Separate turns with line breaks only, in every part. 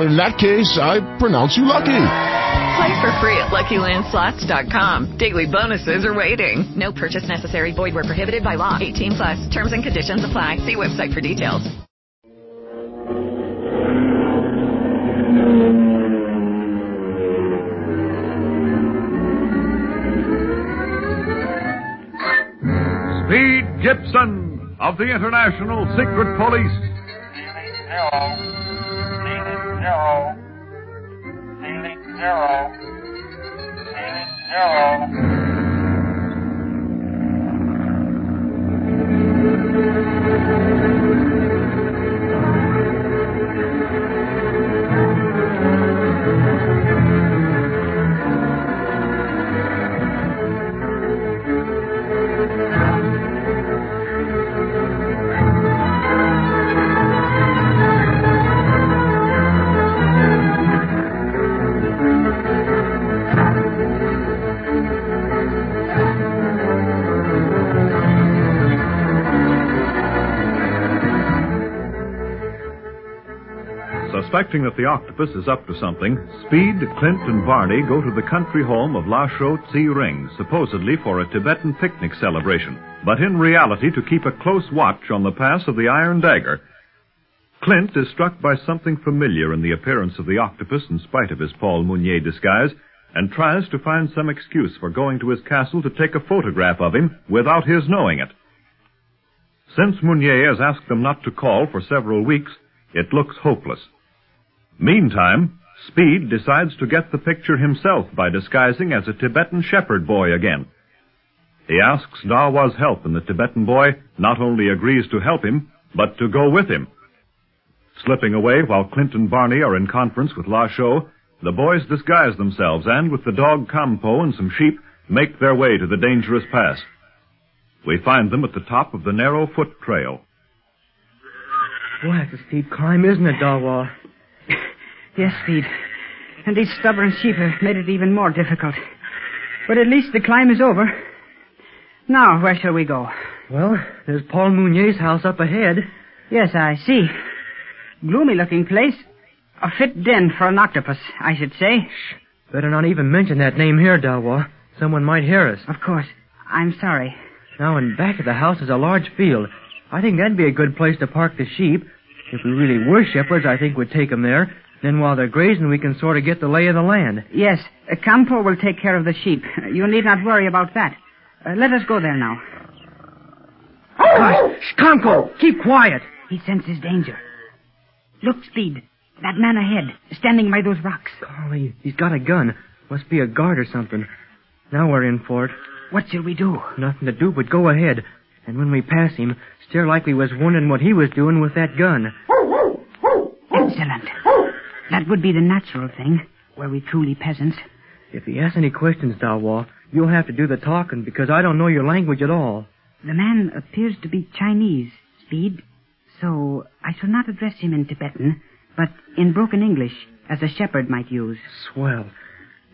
In that case, I pronounce you lucky.
Play for free at LuckyLandSlots.com. Daily bonuses are waiting. No purchase necessary. Void where prohibited by law. 18 plus. Terms and conditions apply. See website for details.
Speed Gibson of the International Secret Police.
Zero. Zero. Ceiling zero. Ceiling zero.
Suspecting that the octopus is up to something, Speed, Clint, and Barney go to the country home of La Chaux Tzi Ring, supposedly for a Tibetan picnic celebration, but in reality to keep a close watch on the pass of the Iron Dagger. Clint is struck by something familiar in the appearance of the octopus in spite of his Paul Mounier disguise, and tries to find some excuse for going to his castle to take a photograph of him without his knowing it. Since Mounier has asked them not to call for several weeks, it looks hopeless. Meantime, Speed decides to get the picture himself by disguising as a Tibetan shepherd boy again. He asks Dawa's help, and the Tibetan boy not only agrees to help him, but to go with him. Slipping away while Clint and Barney are in conference with La Chaux, the boys disguise themselves and, with the dog Campo and some sheep, make their way to the dangerous pass. We find them at the top of the narrow foot trail.
Boy, that's a steep climb, isn't it, Dawa?
Yes, Speed. And these stubborn sheep have made it even more difficult. But at least the climb is over. Now, where shall we go?
Well, there's Paul Mounier's house up ahead.
Yes, I see. Gloomy looking place. A fit den for an octopus, I should say.
Better not even mention that name here, Dawa. Someone might hear us.
Of course. I'm sorry.
Now, in back of the house is a large field. I think that'd be a good place to park the sheep. If we really were shepherds, I think we'd take 'em there. Then while they're grazing, we can sort of get the lay of the land.
Yes, uh, Campo will take care of the sheep. You need not worry about that. Uh, let us go there now.
Gosh, Campo, keep quiet.
He senses danger. Look, Speed. That man ahead, standing by those rocks.
Golly, he's got a gun. Must be a guard or something. Now we're in for it.
What shall we do?
Nothing to do but go ahead. And when we pass him, stare like we was wondering what he was doing with that gun.
Excellent. That would be the natural thing, were we truly peasants.
If he asks any questions, Dawa, you'll have to do the talking because I don't know your language at all.
The man appears to be Chinese, Speed, so I shall not address him in Tibetan, but in broken English, as a shepherd might use.
Swell.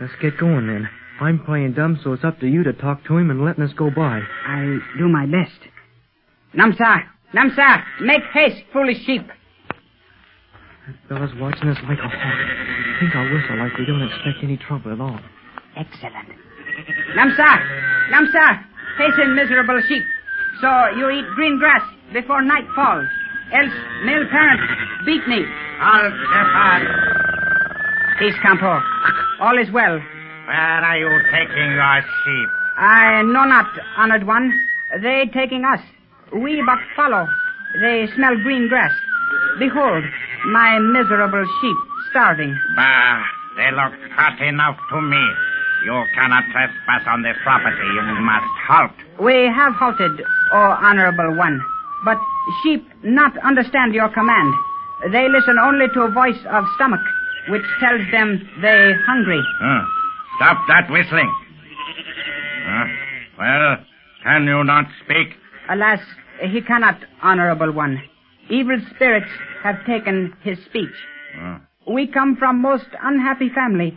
Let's get going then. I'm playing dumb, so it's up to you to talk to him and letting us go by.
I'll do my best. Namsa! Namsa! Make haste, foolish sheep!
That fella's watching us like a hawk. I think I'll whistle like we don't expect any trouble at all.
Excellent. Namsa! Namsa! Hasten, miserable sheep. So you eat green grass before night falls. Else, male parents beat me.
Al Shepherd,
Peace, Campo. All is well.
where are you taking your sheep?
I know not, honored one. They taking us. We but follow. They smell green grass. Behold, my miserable sheep starving.
Bah, they look fat enough to me. You cannot trespass on this property. You must halt.
We have halted, O honorable one. But sheep not understand your command. They listen only to a voice of stomach, which tells them they hungry.
Huh. Stop that whistling. Huh? Well, can you not speak?
Alas, he cannot, honorable one. Evil spirits have taken his speech.
Huh.
We come from most unhappy family.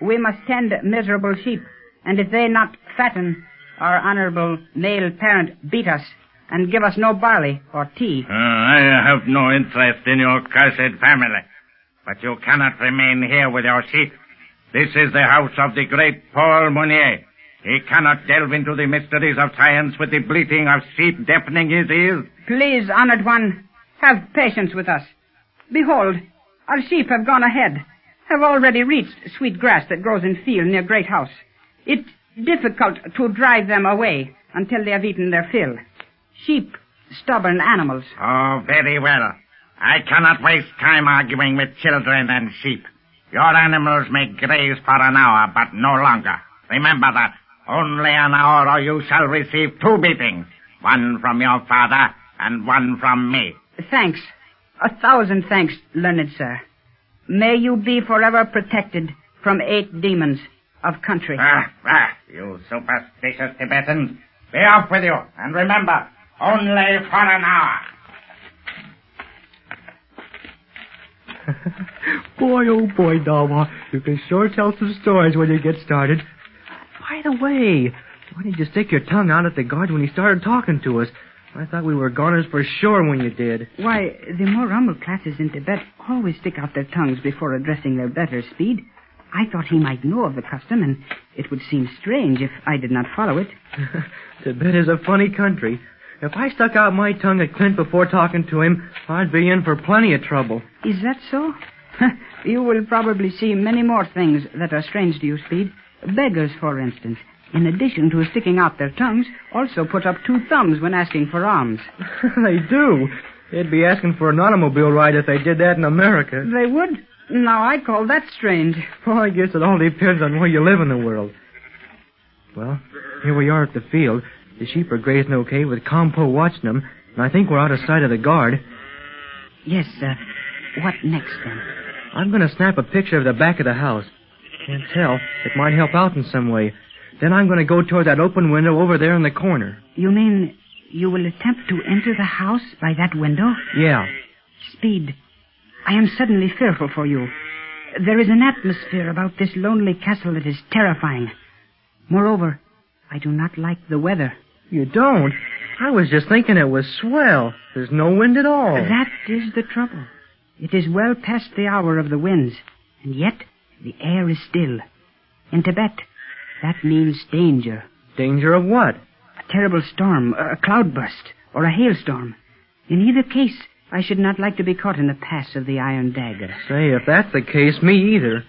We must tend miserable sheep, and if they not fatten, our honorable male parent beat us and give us no barley or tea.
Uh, I have no interest in your cursed family. But you cannot remain here with your sheep. This is the house of the great Paul Mounier. He cannot delve into the mysteries of science with the bleating of sheep deafening his ears.
Please, honored one, have patience with us. Behold, our sheep have gone ahead, have already reached sweet grass that grows in field near great house. It's difficult to drive them away until they have eaten their fill. Sheep, stubborn animals.
Oh, very well. I cannot waste time arguing with children and sheep. Your animals may graze for an hour, but no longer. Remember that. Only an hour or you shall receive two beatings. One from your father and one from me.
Thanks. A thousand thanks, learned sir. May you be forever protected from eight demons of country.
Ah, ah, you superstitious Tibetans. Be off with you, and remember, only for an hour.
boy, oh boy, Dawa, you can sure tell some stories when you get started. By the way, why did you stick your tongue out at the guard when he started talking to us? I thought we were goners for sure when you did.
Why, the more humble classes in Tibet always stick out their tongues before addressing their better speed. I thought he might know of the custom, and it would seem strange if I did not follow it.
Tibet is a funny country. If I stuck out my tongue at Clint before talking to him, I'd be in for plenty of trouble.
Is that so? you will probably see many more things that are strange to you, Speed. Beggars, for instance, in addition to sticking out their tongues, also put up two thumbs when asking for alms.
they do. They'd be asking for an automobile ride if they did that in America.
They would? Now, I call that strange.
Well, I guess it all depends on where you live in the world. Well, here we are at the field. The sheep are grazing okay with Campo watching them, and I think we're out of sight of the guard.
Yes, uh, what next, then?
I'm going to snap a picture of the back of the house. Can't tell. It might help out in some way. Then I'm going to go toward that open window over there in the corner.
You mean you will attempt to enter the house by that window?
Yeah.
Speed, I am suddenly fearful for you. There is an atmosphere about this lonely castle that is terrifying. Moreover, I do not like the weather.
You don't? I was just thinking it was swell. There's no wind at all.
That is the trouble. It is well past the hour of the winds, and yet the air is still. In Tibet, that means danger.
Danger of what?
A terrible storm, a cloudburst, or a hailstorm. In either case, I should not like to be caught in the pass of the Iron Dagger.
Say, if that's the case, me either.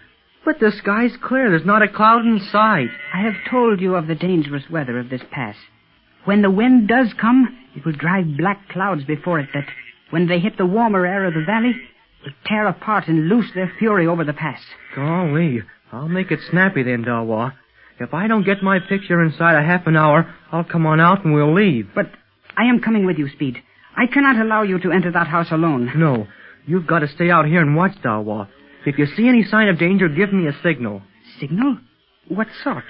But the sky's clear. There's not a cloud in sight.
I have told you of the dangerous weather of this pass. When the wind does come, it will drive black clouds before it that, when they hit the warmer air of the valley, will tear apart and loose their fury over the pass.
Golly, I'll make it snappy then, Dawa. If I don't get my picture inside a half an hour, I'll come on out and we'll leave.
But I am coming with you, Speed. I cannot allow you to enter that house alone.
No, you've got to stay out here and watch, Dawa. If you see any sign of danger, give me a signal.
Signal? What sort?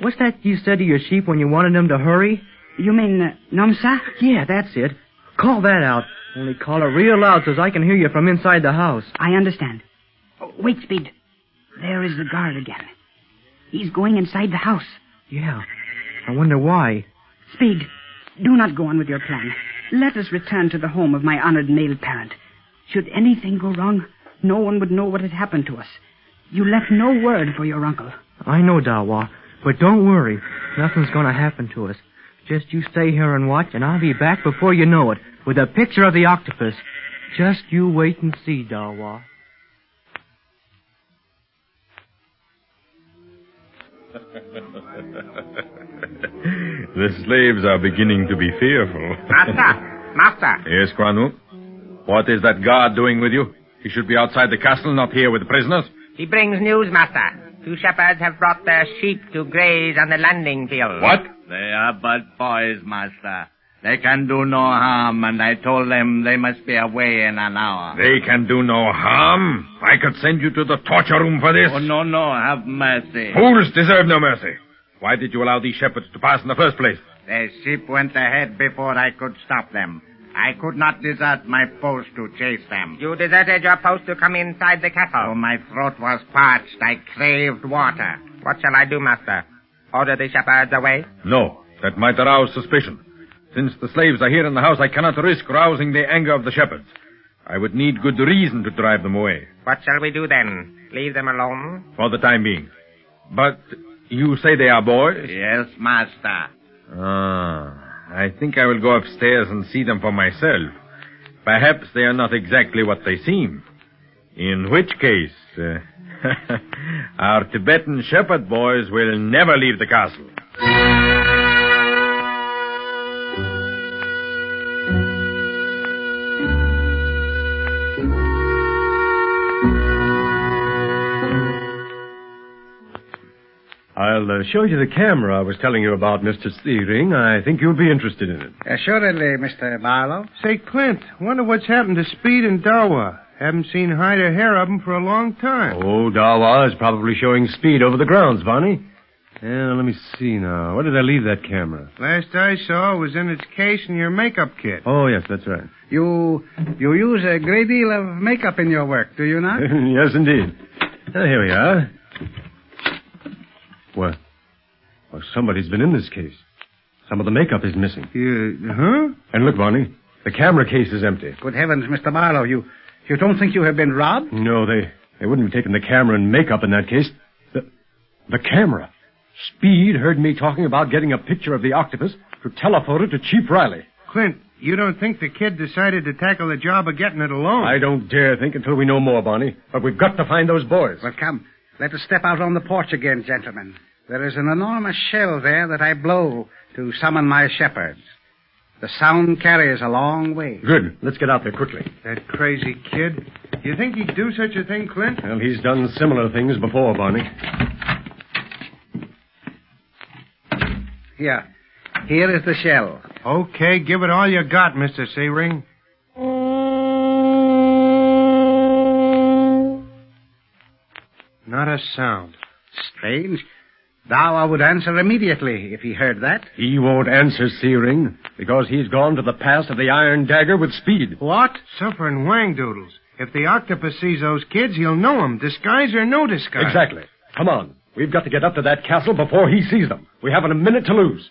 What's that you said to your sheep when you wanted them to hurry?
You mean uh, Namsa?
Yeah, that's it. Call that out. Only call it real loud so I can hear you from inside the house.
I understand. Oh, wait, Speed. There is the guard again. He's going inside the house.
Yeah. I wonder why.
Speed, do not go on with your plan. Let us return to the home of my honored male parent. Should anything go wrong, no one would know what had happened to us. You left no word for your uncle.
I know, Dawa. But don't worry. Nothing's going to happen to us. Just you stay here and watch, and I'll be back before you know it, with a picture of the octopus. Just you wait and see, Dawa.
the slaves are beginning to be fearful.
Master,
Master.
Yes, Granu. What is that guard doing with you? He should be outside the castle, not here with the prisoners.
He brings news, Master. Two shepherds have brought their sheep to graze on the landing field.
What?
They are but boys, Master. They can do no harm, and I told them they must be away in an hour.
They can do no harm. I could send you to the torture room for this.
Oh, no, no, have mercy.
Fools deserve no mercy. Why did you allow these shepherds to pass in the first place?
Their sheep went ahead before I could stop them. I could not desert my post to chase them.
You deserted your post to come inside the castle.
Oh, my throat was parched. I craved water.
What shall I do, master? Order the shepherds away?
No, that might arouse suspicion. Since the slaves are here in the house, I cannot risk rousing the anger of the shepherds. I would need good reason to drive them away.
What shall we do then? Leave them alone?
For the time being. But you say they are boys?
Yes, master.
Ah. I think I will go upstairs and see them for myself. Perhaps they are not exactly what they seem. In which case, uh, our Tibetan shepherd boys will never leave the castle.
I'll uh, show you the camera I was telling you about, Mr. Searing. I think you'll be interested in it.
Assuredly, Mr. Barlow.
Say, Clint, wonder what's happened to Speed and Dawa. Haven't seen hide or hair of them for a long time.
Oh, Dawa is probably showing Speed over the grounds, Barney. Yeah, let me see now. Where did I leave that camera?
Last I saw it was in its case in your makeup kit.
Oh, yes, that's right.
You you use a great deal of makeup in your work, do you not?
yes, indeed. Uh, here we are. Well, well, somebody's been in this case. Some of the makeup is missing.
You, huh?
And look, Barney, the camera case is empty.
Good heavens, Mr. Barlow, you you don't think you have been robbed?
No, they they wouldn't have taken the camera and makeup in that case. The the camera. Speed heard me talking about getting a picture of the octopus to telephone it to Chief Riley.
Clint, you don't think the kid decided to tackle the job of getting it alone?
I don't dare think until we know more, Barney. But we've got to find those boys.
Well, come. Let us step out on the porch again, gentlemen. There is an enormous shell there that I blow to summon my shepherds. The sound carries a long way.
Good. Let's get out there quickly.
That crazy kid. You think he'd do such a thing, Clint?
Well, he's done similar things before, Barney.
Here. Here is the shell.
Okay, give it all you got, Mr. Searing. Not a sound.
Strange. Dawa would answer immediately if he heard that.
He won't answer, Searing, because he's gone to the pass of the Iron Dagger with speed.
What? Suffering wang doodles. If the octopus sees those kids, he'll know them, disguise or no disguise.
Exactly. Come on. We've got to get up to that castle before he sees them. We haven't a minute to lose.